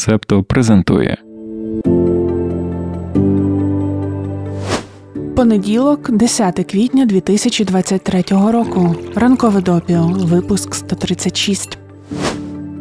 Септо презентує. Понеділок, 10 квітня 2023 року. Ранкове допіо. Випуск 136.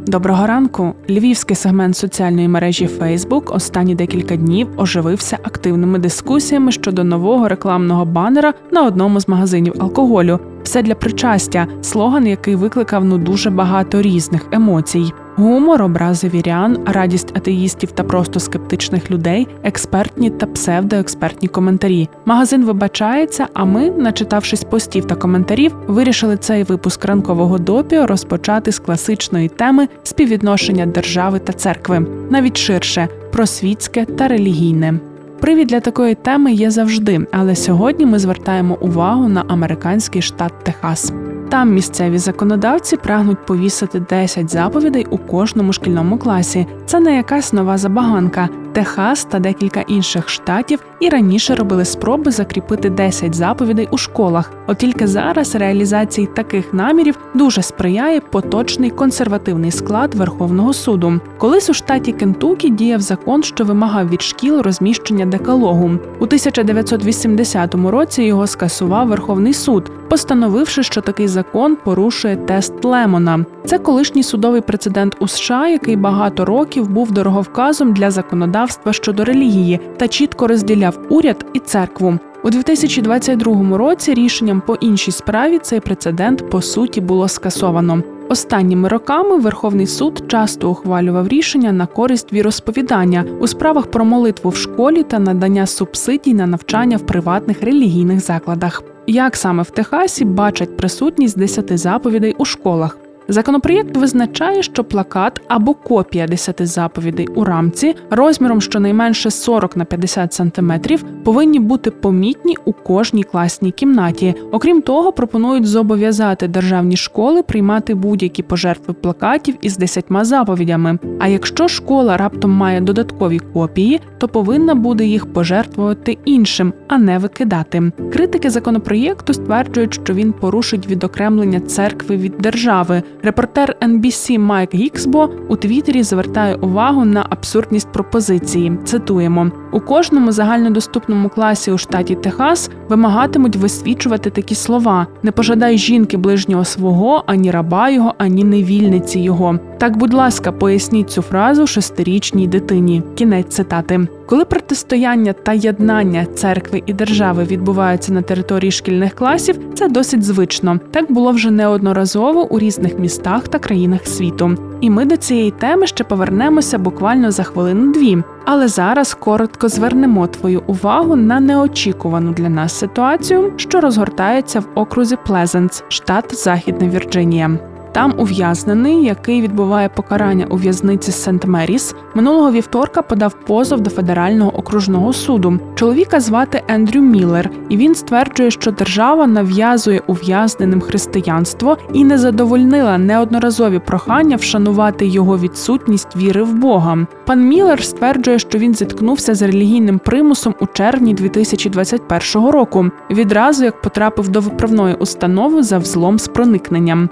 Доброго ранку. Львівський сегмент соціальної мережі Facebook останні декілька днів оживився активними дискусіями щодо нового рекламного банера на одному з магазинів алкоголю. Все для причастя, слоган, який викликав ну дуже багато різних емоцій. Гумор, образи вірян, радість атеїстів та просто скептичних людей, експертні та псевдоекспертні коментарі. Магазин вибачається. А ми, начитавшись постів та коментарів, вирішили цей випуск ранкового допіо розпочати з класичної теми співвідношення держави та церкви, навіть ширше про світське та релігійне. Привід для такої теми є завжди, але сьогодні ми звертаємо увагу на американський штат Техас. Там місцеві законодавці прагнуть повісити 10 заповідей у кожному шкільному класі. Це не якась нова забаганка. Техас та декілька інших штатів і раніше робили спроби закріпити 10 заповідей у школах. От тільки зараз реалізації таких намірів дуже сприяє поточний консервативний склад Верховного суду. Колись у штаті Кентукі діяв закон, що вимагав від шкіл розміщення декалогу. У 1980 році його скасував Верховний суд, постановивши, що такий закон порушує тест Лемона. Це колишній судовий прецедент у США, який багато років був дороговказом для законодавства щодо релігії та чітко розділяв уряд і церкву. У 2022 році рішенням по іншій справі цей прецедент по суті було скасовано. Останніми роками Верховний суд часто ухвалював рішення на користь віросповідання у справах про молитву в школі та надання субсидій на навчання в приватних релігійних закладах. Як саме в Техасі бачать присутність 10 заповідей у школах? Законопроєкт визначає, що плакат або копія 10 заповідей у рамці розміром щонайменше 40 на 50 сантиметрів повинні бути помітні у кожній класній кімнаті. Окрім того, пропонують зобов'язати державні школи приймати будь-які пожертви плакатів із 10 заповідями. А якщо школа раптом має додаткові копії, то повинна буде їх пожертвувати іншим, а не викидати. Критики законопроєкту стверджують, що він порушить відокремлення церкви від держави. Репортер NBC Майк Гіксбо у Твіттері звертає увагу на абсурдність пропозиції. Цитуємо: у кожному загальнодоступному класі у штаті Техас вимагатимуть висвічувати такі слова: не пожадай жінки ближнього свого, ані раба його, ані невільниці його. Так, будь ласка, поясніть цю фразу шестирічній дитині. Кінець цитати. Коли протистояння та єднання церкви і держави відбуваються на території шкільних класів, це досить звично. Так було вже неодноразово у різних містах та країнах світу. І ми до цієї теми ще повернемося буквально за хвилину-дві. Але зараз коротко звернемо твою увагу на неочікувану для нас ситуацію, що розгортається в окрузі Плезенс, штат Західна Вірджинія. Там ув'язнений, який відбуває покарання у в'язниці Сент Меріс, минулого вівторка подав позов до федерального окружного суду. Чоловіка звати Ендрю Міллер, і він стверджує, що держава нав'язує ув'язненим християнство і не задовольнила неодноразові прохання вшанувати його відсутність віри в Бога. Пан Міллер стверджує, що він зіткнувся з релігійним примусом у червні 2021 року. Відразу як потрапив до виправної установи за взлом з проникненням.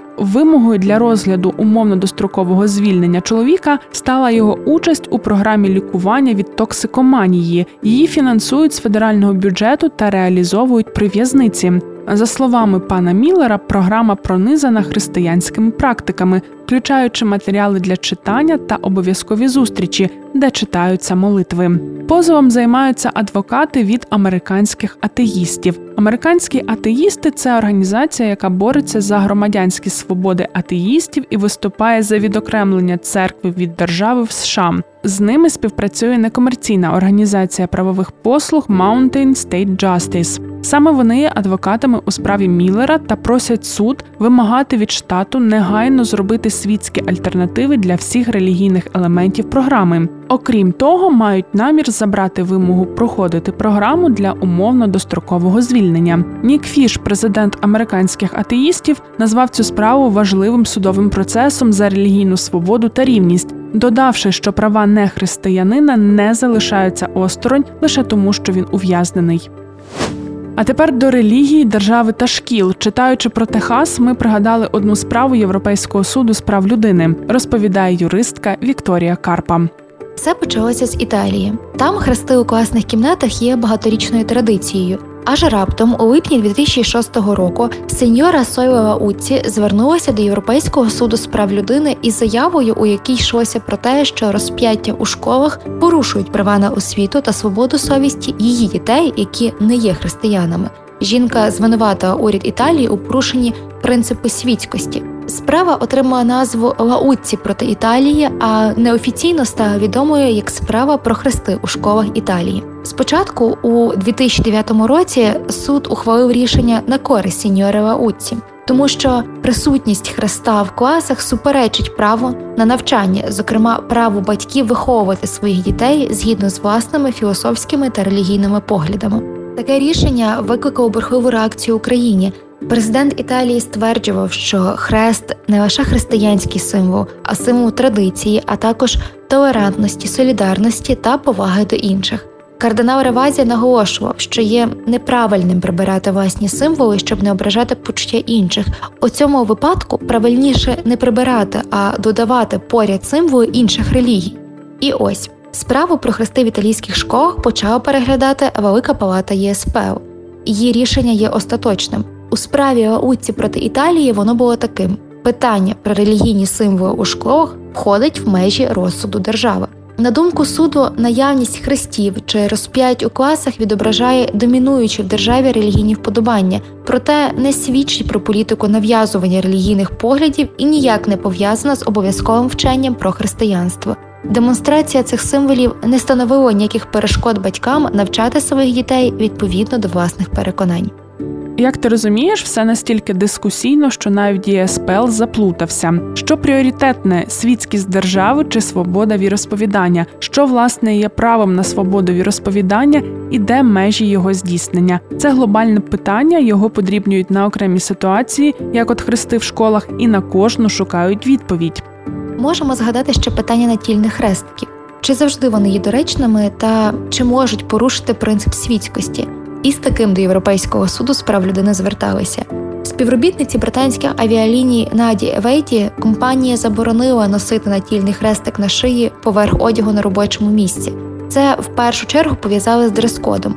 Вимогою для розгляду умовно дострокового звільнення чоловіка стала його участь у програмі лікування від токсикоманії. Її фінансують з федерального бюджету та реалізовують при в'язниці. За словами пана Міллера, програма пронизана християнськими практиками, включаючи матеріали для читання та обов'язкові зустрічі, де читаються молитви. Позовом займаються адвокати від американських атеїстів. Американські атеїсти це організація, яка бореться за громадянські свободи атеїстів і виступає за відокремлення церкви від держави в США. З ними співпрацює некомерційна організація правових послуг Mountain State Justice. Саме вони є адвокатами у справі Міллера та просять суд вимагати від штату негайно зробити світські альтернативи для всіх релігійних елементів програми. Окрім того, мають намір забрати вимогу проходити програму для умовно дострокового звільнення. Нік Фіш, президент американських атеїстів, назвав цю справу важливим судовим процесом за релігійну свободу та рівність, додавши, що права нехристиянина не залишаються осторонь лише тому, що він ув'язнений. А тепер до релігії, держави та шкіл. Читаючи про Техас, ми пригадали одну справу Європейського суду з прав людини, розповідає юристка Вікторія Карпа. Все почалося з Італії. Там хрести у класних кімнатах є багаторічною традицією. Аж раптом, у липні 2006 року, сеньора Сойлова Уцці звернулася до Європейського суду з прав людини із заявою, у якій йшлося про те, що розп'яття у школах порушують права на освіту та свободу совісті її дітей, які не є християнами. Жінка звинуватила уряд Італії у порушенні принципу світськості. Справа отримала назву Лаутці проти Італії, а неофіційно стала відомою як справа про хрести у школах Італії. Спочатку, у 2009 році, суд ухвалив рішення на користь сіньори Лаутці, тому що присутність хреста в класах суперечить праву на навчання, зокрема праву батьків виховувати своїх дітей згідно з власними філософськими та релігійними поглядами. Таке рішення викликало бурхливу реакцію в Україні. Президент Італії стверджував, що хрест не лише християнський символ, а символ традиції, а також толерантності, солідарності та поваги до інших. Кардинал Ревазія наголошував, що є неправильним прибирати власні символи, щоб не ображати почуття інших. У цьому випадку правильніше не прибирати, а додавати поряд символи інших релігій. І ось справу про хрести в італійських школах почала переглядати Велика Палата ЄСПЛ. Її рішення є остаточним. У справі Лаутці проти Італії воно було таким: питання про релігійні символи у школах входить в межі розсуду держави. На думку суду, наявність хрестів чи розп'ять у класах відображає домінуючі в державі релігійні вподобання, проте не свідчить про політику нав'язування релігійних поглядів і ніяк не пов'язана з обов'язковим вченням про християнство. Демонстрація цих символів не становила ніяких перешкод батькам навчати своїх дітей відповідно до власних переконань. Як ти розумієш, все настільки дискусійно, що навіть ЄСПЛ заплутався. Що пріоритетне світськість держави чи свобода віросповідання? Що власне є правом на свободу віросповідання і де межі його здійснення? Це глобальне питання, його подрібнюють на окремі ситуації, як от хрести в школах, і на кожну шукають відповідь. Можемо згадати ще питання натільних хрестків. Чи завжди вони є доречними, та чи можуть порушити принцип світськості? І з таким до Європейського суду з прав людини зверталися. Співробітниці британських авіаліній Наді Евейті компанія заборонила носити натільний хрестик на шиї поверх одягу на робочому місці. Це в першу чергу пов'язали з дрес-кодом.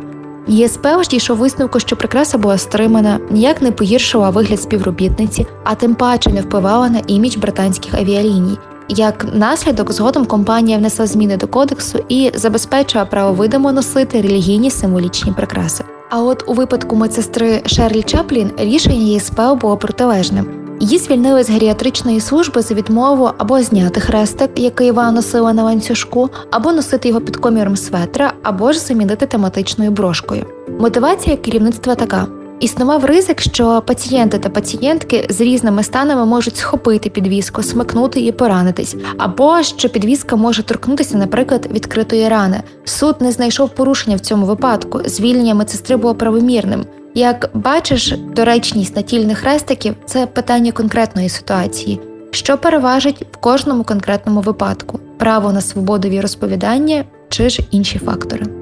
ЄСП дійшов висновку, що прикраса була стримана, ніяк не погіршила вигляд співробітниці, а тим паче не впливала на імідж британських авіаліній. Як наслідок, згодом компанія внесла зміни до кодексу і забезпечила право видимо носити релігійні символічні прикраси. А от у випадку медсестри Шерлі Чаплін рішення ЄСПЛ було протилежним. Її звільнили з геріатричної служби за відмову або зняти хрестик, який вона носила на ланцюжку, або носити його під коміром светра, або ж замінити тематичною брошкою. Мотивація керівництва така. Існував ризик, що пацієнти та пацієнтки з різними станами можуть схопити підвіску, смикнути і поранитись, або що підвіска може торкнутися, наприклад, відкритої рани. Суд не знайшов порушення в цьому випадку. Звільнення медсестри було правомірним. Як бачиш, доречність натільних хрестиків це питання конкретної ситуації, що переважить в кожному конкретному випадку: право на свободу віросповідання чи ж інші фактори.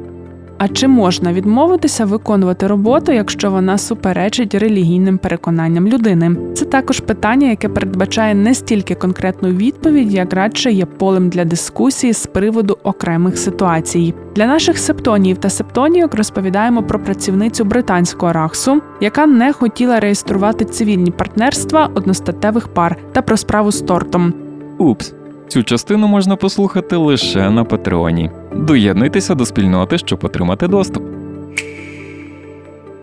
А чи можна відмовитися виконувати роботу, якщо вона суперечить релігійним переконанням людини? Це також питання, яке передбачає не стільки конкретну відповідь, як радше є полем для дискусії з приводу окремих ситуацій. Для наших септонів та септонійок розповідаємо про працівницю британського рахсу, яка не хотіла реєструвати цивільні партнерства одностатевих пар та про справу з тортом. Упс. Цю частину можна послухати лише на Патреоні. Доєднуйтеся до спільноти, щоб отримати доступ.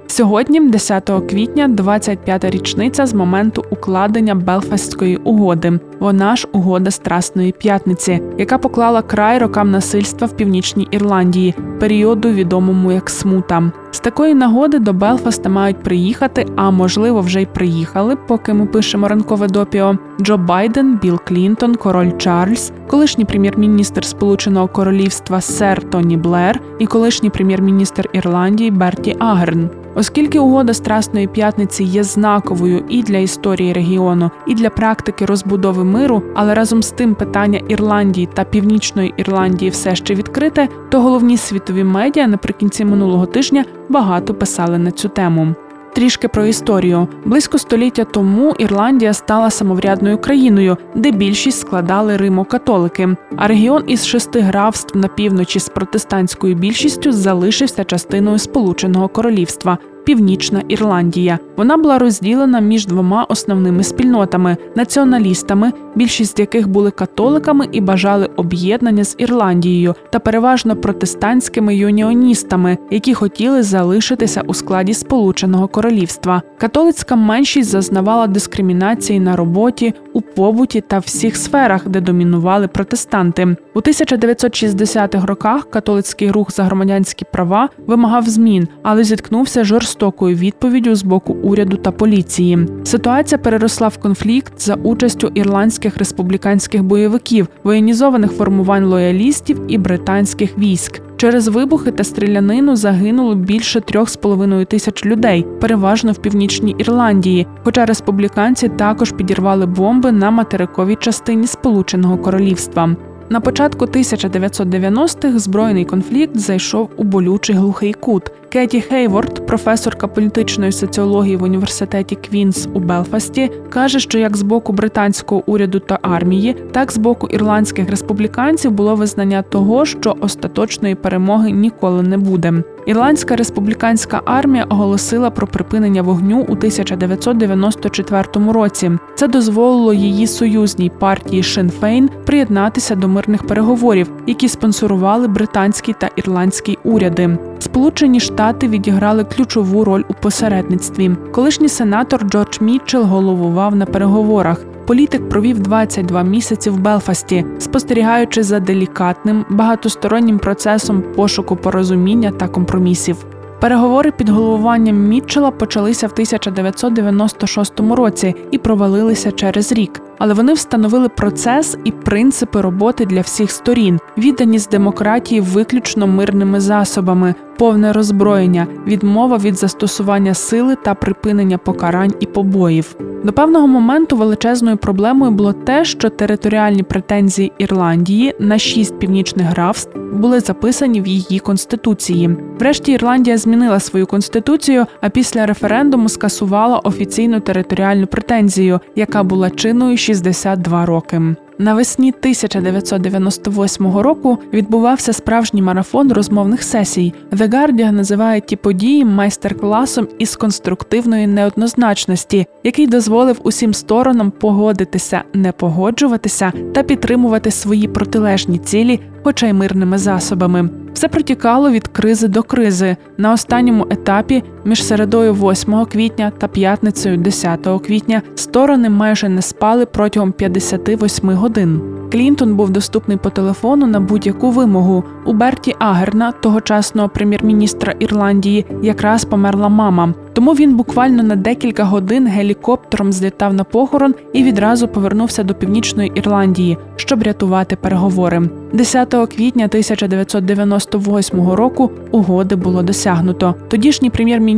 Сьогодні, 10 квітня, 25-та річниця з моменту укладення Белфастської угоди. Вона ж угода Страсної п'ятниці, яка поклала край рокам насильства в північній Ірландії, періоду відомому як смута. З такої нагоди до Белфаста мають приїхати, а можливо, вже й приїхали, поки ми пишемо ранкове допіо. Джо Байден, Білл Клінтон, Король Чарльз, колишній прем'єр-міністр Сполученого Королівства Сер Тоні Блер і колишній прем'єр-міністр Ірландії Берті Агерн. Оскільки угода Страсної п'ятниці є знаковою і для історії регіону, і для практики розбудови миру, але разом з тим питання Ірландії та Північної Ірландії все ще відкрите, то головні світові медіа наприкінці минулого тижня багато писали на цю тему. трішки про історію. Близько століття тому Ірландія стала самоврядною країною, де більшість складали римо-католики. А регіон із шести графств на півночі з протестантською більшістю залишився частиною Сполученого Королівства. Північна Ірландія. Вона була розділена між двома основними спільнотами націоналістами, більшість з яких були католиками і бажали об'єднання з Ірландією, та переважно протестантськими юніоністами, які хотіли залишитися у складі Сполученого Королівства. Католицька меншість зазнавала дискримінації на роботі, у побуті та всіх сферах, де домінували протестанти. У 1960-х роках католицький рух за громадянські права вимагав змін, але зіткнувся з жорстокою відповіддю з боку уряду та поліції. Ситуація переросла в конфлікт за участю ірландських республіканських бойовиків, воєнізованих формувань лоялістів і британських військ. Через вибухи та стрілянину загинуло більше трьох з половиною тисяч людей, переважно в північній Ірландії. Хоча республіканці також підірвали бомби на материковій частині Сполученого Королівства. На початку 1990-х збройний конфлікт зайшов у болючий глухий кут. Кеті Хейворд, професорка політичної соціології в університеті Квінс у Белфасті, каже, що як з боку британського уряду та армії, так з боку ірландських республіканців було визнання того, що остаточної перемоги ніколи не буде. Ірландська республіканська армія оголосила про припинення вогню у 1994 році. Це дозволило її союзній партії Féin приєднатися до мирних переговорів, які спонсорували британський та ірландський уряди. Сполучені Штати відіграли ключову роль у посередництві. Колишній сенатор Джордж Мітчелл головував на переговорах. Політик провів 22 місяці в Белфасті, спостерігаючи за делікатним багатостороннім процесом пошуку порозуміння та компромісів. Переговори під головуванням Мітчела почалися в 1996 році і провалилися через рік. Але вони встановили процес і принципи роботи для всіх сторін, відданість демократії виключно мирними засобами, повне роззброєння, відмова від застосування сили та припинення покарань і побоїв. До певного моменту величезною проблемою було те, що територіальні претензії Ірландії на шість північних графств були записані в її конституції. Врешті Ірландія змінила свою конституцію, а після референдуму скасувала офіційну територіальну претензію, яка була чинною 62 роки. Навесні 1998 року відбувався справжній марафон розмовних сесій. The Guardian називає ті події майстер-класом із конструктивної неоднозначності, який дозволив усім сторонам погодитися, не погоджуватися та підтримувати свої протилежні цілі, хоча й мирними засобами. Все протікало від кризи до кризи. На останньому етапі між середою 8 квітня та п'ятницею 10 квітня сторони майже не спали протягом 58 годин. Клінтон був доступний по телефону на будь-яку вимогу. У Берті Агерна, тогочасного прем'єр-міністра Ірландії, якраз померла мама. Тому він буквально на декілька годин гелікоптером злітав на похорон і відразу повернувся до північної Ірландії, щоб рятувати переговори. 10 квітня 1998 року угоди було досягнуто. Тодішній прем'єр-міністр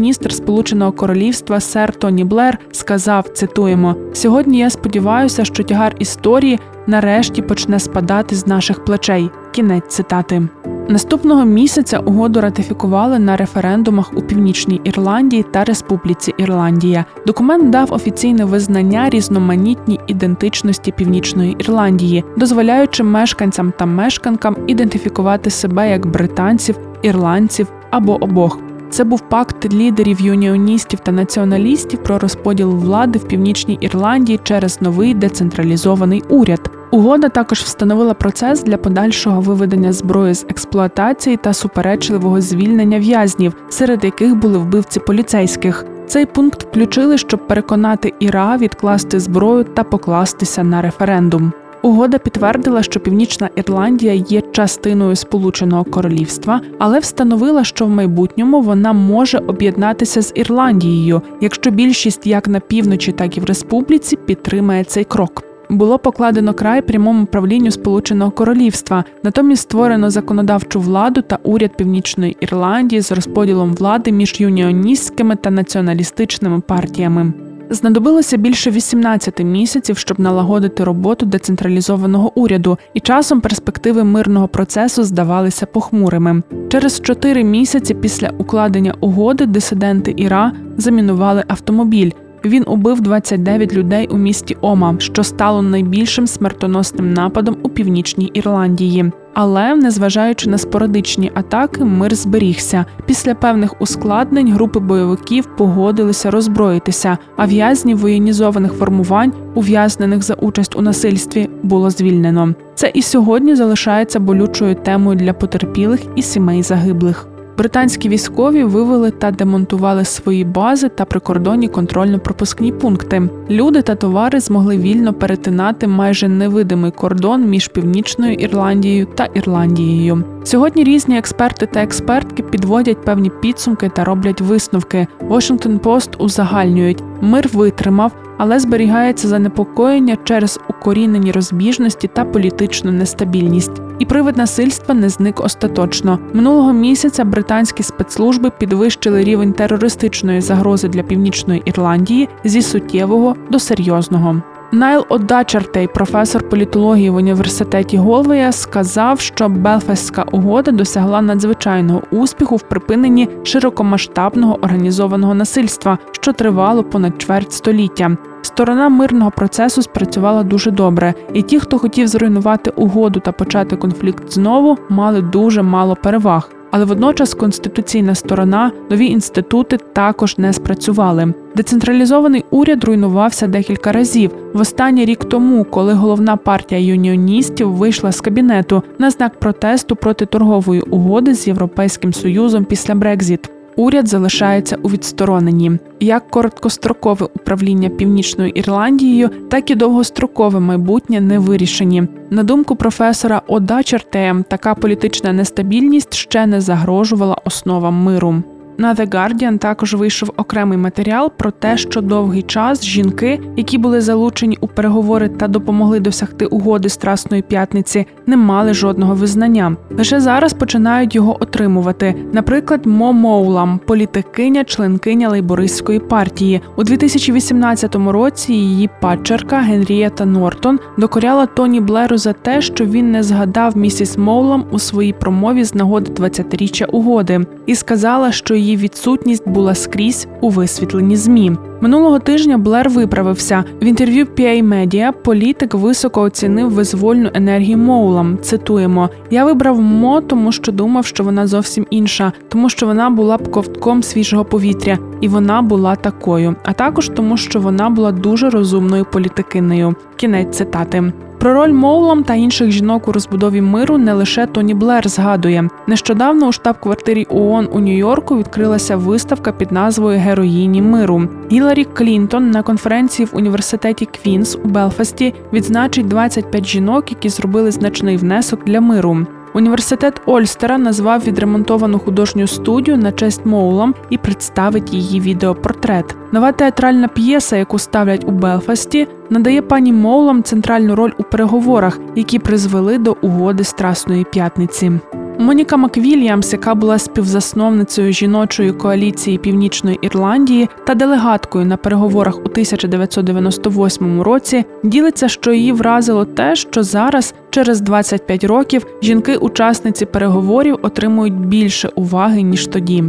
Сполученого Королівства сер Тоні Блер сказав: цитуємо: сьогодні. Я сподіваюся, що тягар історії нарешті почне спадати з наших плечей. Кінець цитати. Наступного місяця угоду ратифікували на референдумах у Північній Ірландії та Республіці Ірландія. Документ дав офіційне визнання різноманітній ідентичності Північної Ірландії, дозволяючи мешканцям та мешканкам ідентифікувати себе як британців, ірландців або обох. Це був пакт лідерів юніоністів та націоналістів про розподіл влади в північній Ірландії через новий децентралізований уряд. Угода також встановила процес для подальшого виведення зброї з експлуатації та суперечливого звільнення в'язнів, серед яких були вбивці поліцейських. Цей пункт включили, щоб переконати Іра відкласти зброю та покластися на референдум. Угода підтвердила, що Північна Ірландія є частиною Сполученого Королівства, але встановила, що в майбутньому вона може об'єднатися з Ірландією, якщо більшість як на півночі, так і в республіці підтримає цей крок. Було покладено край прямому правлінню Сполученого Королівства, натомість створено законодавчу владу та уряд Північної Ірландії з розподілом влади між юніоністськими та націоналістичними партіями. Знадобилося більше 18 місяців, щоб налагодити роботу децентралізованого уряду, і часом перспективи мирного процесу здавалися похмурими. Через чотири місяці після укладення угоди дисиденти Іра замінували автомобіль. Він убив 29 людей у місті Ома, що стало найбільшим смертоносним нападом у північній Ірландії. Але, незважаючи на спорадичні атаки, мир зберігся. Після певних ускладнень групи бойовиків погодилися роззброїтися, а в'язнів воєнізованих формувань, ув'язнених за участь у насильстві, було звільнено. Це і сьогодні залишається болючою темою для потерпілих і сімей загиблих. Британські військові вивели та демонтували свої бази та прикордонні контрольно-пропускні пункти. Люди та товари змогли вільно перетинати майже невидимий кордон між північною Ірландією та Ірландією. Сьогодні різні експерти та експертки підводять певні підсумки та роблять висновки. Washington Post узагальнюють мир витримав, але зберігається занепокоєння через укорінені розбіжності та політичну нестабільність. І привид насильства не зник остаточно. Минулого місяця британські спецслужби підвищили рівень терористичної загрози для північної Ірландії зі суттєвого до серйозного. Найл Одачартей, професор політології в університеті Голвея, сказав, що Белфастська угода досягла надзвичайного успіху в припиненні широкомасштабного організованого насильства, що тривало понад чверть століття. Сторона мирного процесу спрацювала дуже добре, і ті, хто хотів зруйнувати угоду та почати конфлікт знову, мали дуже мало переваг. Але водночас конституційна сторона, нові інститути також не спрацювали. Децентралізований уряд руйнувався декілька разів. В останній рік тому, коли головна партія юніоністів вийшла з кабінету на знак протесту проти торгової угоди з Європейським Союзом після Брекзіт. Уряд залишається у відстороненні. Як короткострокове управління Північною Ірландією, так і довгострокове майбутнє не вирішені. На думку професора Ода Чертея, така політична нестабільність ще не загрожувала основам миру. На The Guardian також вийшов окремий матеріал про те, що довгий час жінки, які були залучені у переговори та допомогли досягти угоди Страсної п'ятниці, не мали жодного визнання. Лише зараз починають його отримувати. Наприклад, Мо Моулам, політикиня, членкиня лейбористської партії. У 2018 році її падчерка Генрієта Нортон докоряла Тоні Блеру за те, що він не згадав місіс Моулам у своїй промові з нагоди 20-річчя угоди, і сказала, що її відсутність була скрізь у висвітленні змі. Минулого тижня Блер виправився в інтерв'ю PA Media Політик високо оцінив визвольну енергію Моулам. Цитуємо: Я вибрав Мо, тому що думав, що вона зовсім інша, тому що вона була б ковтком свіжого повітря, і вона була такою. А також тому, що вона була дуже розумною політикинею. Кінець цитати. Про роль Моулам та інших жінок у розбудові миру не лише Тоні Блер згадує. Нещодавно у штаб-квартирі ООН у Нью-Йорку відкрилася виставка під назвою Героїні миру. Гіларі Клінтон на конференції в університеті Квінс у Белфасті відзначить 25 жінок, які зробили значний внесок для миру. Університет Ольстера назвав відремонтовану художню студію на честь Моулам і представить її відеопортрет. Нова театральна п'єса, яку ставлять у Белфасті, надає пані Моулам центральну роль у переговорах, які призвели до угоди Страсної п'ятниці. Моніка Маквільямс, яка була співзасновницею жіночої коаліції Північної Ірландії та делегаткою на переговорах у 1998 році, ділиться, що її вразило те, що зараз, через 25 років, жінки-учасниці переговорів отримують більше уваги ніж тоді.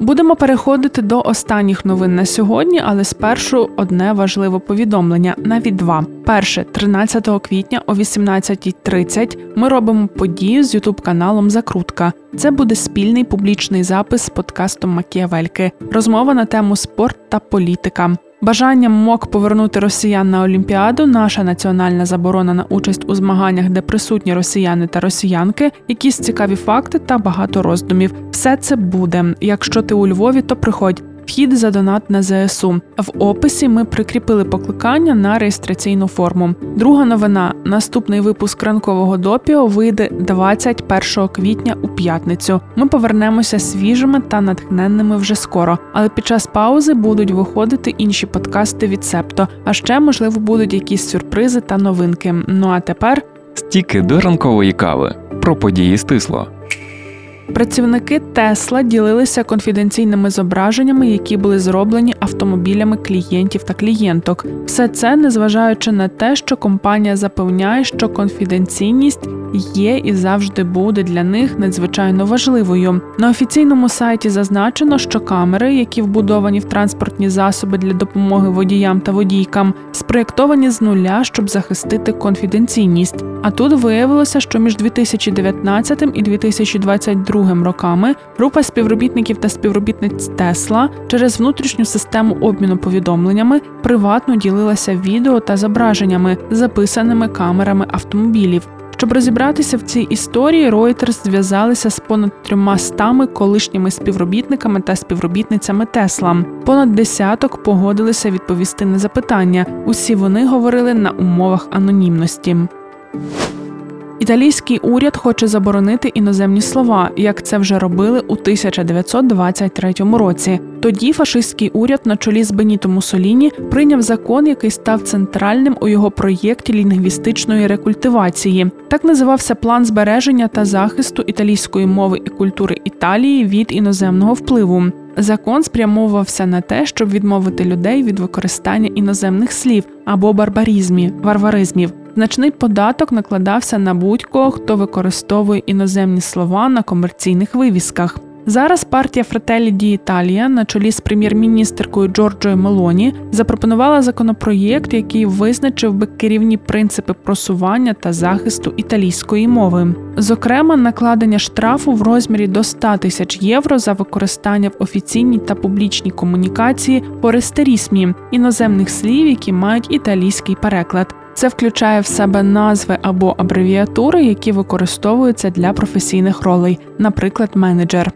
Будемо переходити до останніх новин на сьогодні, але спершу одне важливе повідомлення, навіть два. Перше, 13 квітня о 18.30 ми робимо подію з ютуб каналом Закрутка. Це буде спільний публічний запис з подкастом Макіавельки, розмова на тему спорт та політика. Бажанням МОК повернути росіян на Олімпіаду, наша національна заборона на участь у змаганнях, де присутні росіяни та росіянки, якісь цікаві факти та багато роздумів. Все це буде. Якщо ти у Львові, то приходь. Вхід за донат на ЗСУ. В описі ми прикріпили покликання на реєстраційну форму. Друга новина: наступний випуск ранкового допіо вийде 21 квітня у п'ятницю. Ми повернемося свіжими та натхненними вже скоро. Але під час паузи будуть виходити інші подкасти від Септо. А ще можливо будуть якісь сюрпризи та новинки. Ну а тепер Стіки до ранкової кави. Про події стисло. Працівники Тесла ділилися конфіденційними зображеннями, які були зроблені автомобілями клієнтів та клієнток. Все це незважаючи на те, що компанія запевняє, що конфіденційність є і завжди буде для них надзвичайно важливою. На офіційному сайті зазначено, що камери, які вбудовані в транспортні засоби для допомоги водіям та водійкам, спроєктовані з нуля, щоб захистити конфіденційність. А тут виявилося, що між 2019 і 2022 роками група співробітників та співробітниць Тесла через внутрішню систему обміну повідомленнями приватно ділилася відео та зображеннями, записаними камерами автомобілів. Щоб розібратися в цій історії, Reuters зв'язалися з понад трьома стами колишніми співробітниками та співробітницями Тесла. Понад десяток погодилися відповісти на запитання. Усі вони говорили на умовах анонімності. Італійський уряд хоче заборонити іноземні слова, як це вже робили у 1923 році. Тоді фашистський уряд на чолі з Беніто Мусоліні прийняв закон, який став центральним у його проєкті лінгвістичної рекультивації. Так називався план збереження та захисту італійської мови і культури Італії від іноземного впливу. Закон спрямовувався на те, щоб відмовити людей від використання іноземних слів або барбарізмів, варваризмів. Значний податок накладався на будь-кого, хто використовує іноземні слова на комерційних вивісках. Зараз партія Fratelli d'Italia на чолі з прем'єр-міністеркою Джорджою Мелоні запропонувала законопроєкт, який визначив би керівні принципи просування та захисту італійської мови. Зокрема, накладення штрафу в розмірі до 100 тисяч євро за використання в офіційній та публічній комунікації по рестерісмі іноземних слів, які мають італійський переклад. Це включає в себе назви або абревіатури, які використовуються для професійних ролей, наприклад, менеджер.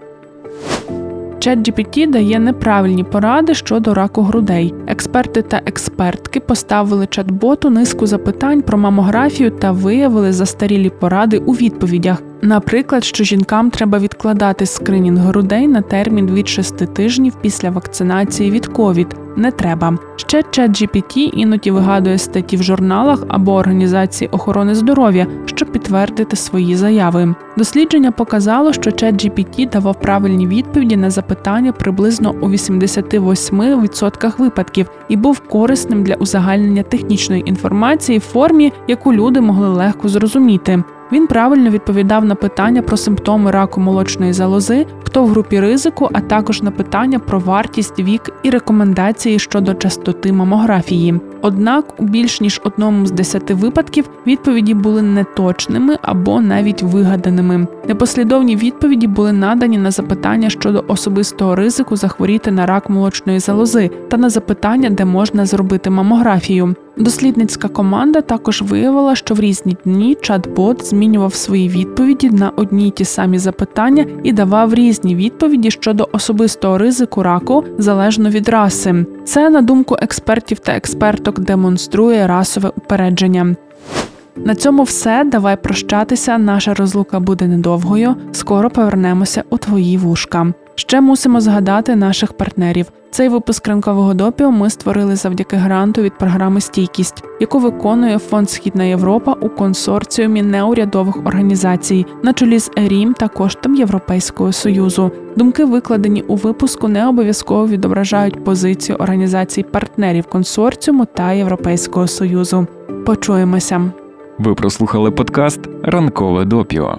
ChatGPT дає неправильні поради щодо раку грудей. Експерти та експертки поставили чат-боту низку запитань про мамографію та виявили застарілі поради у відповідях. Наприклад, що жінкам треба відкладати скринінг грудей на термін від 6 тижнів після вакцинації від COVID. Не треба. Ще ChatGPT іноді вигадує статті в журналах або організації охорони здоров'я, щоб підтвердити свої заяви. Дослідження показало, що ChatGPT давав правильні відповіді на запитання приблизно у 88% випадків і був корисним для узагальнення технічної інформації в формі, яку люди могли легко зрозуміти. Він правильно відповідав на питання про симптоми раку молочної залози, хто в групі ризику, а також на питання про вартість, вік і рекомендації щодо частоти мамографії. Однак у більш ніж одному з десяти випадків відповіді були неточними або навіть вигаданими. Непослідовні відповіді були надані на запитання щодо особистого ризику захворіти на рак молочної залози та на запитання, де можна зробити мамографію. Дослідницька команда також виявила, що в різні дні чат-бот змінював свої відповіді на одні й ті самі запитання і давав різні відповіді щодо особистого ризику раку залежно від раси. Це, на думку експертів та експерток, демонструє расове упередження. На цьому все. Давай прощатися. Наша розлука буде недовгою. Скоро повернемося у твої вушка. Ще мусимо згадати наших партнерів. Цей випуск ранкового допіо ми створили завдяки гранту від програми Стійкість, яку виконує фонд Східна Європа у консорціумі неурядових організацій на чолі з ЕРІМ та коштом Європейського союзу. Думки, викладені у випуску, не обов'язково відображають позицію організацій партнерів консорціуму та Європейського союзу. Почуємося. Ви прослухали подкаст Ранкове допіо.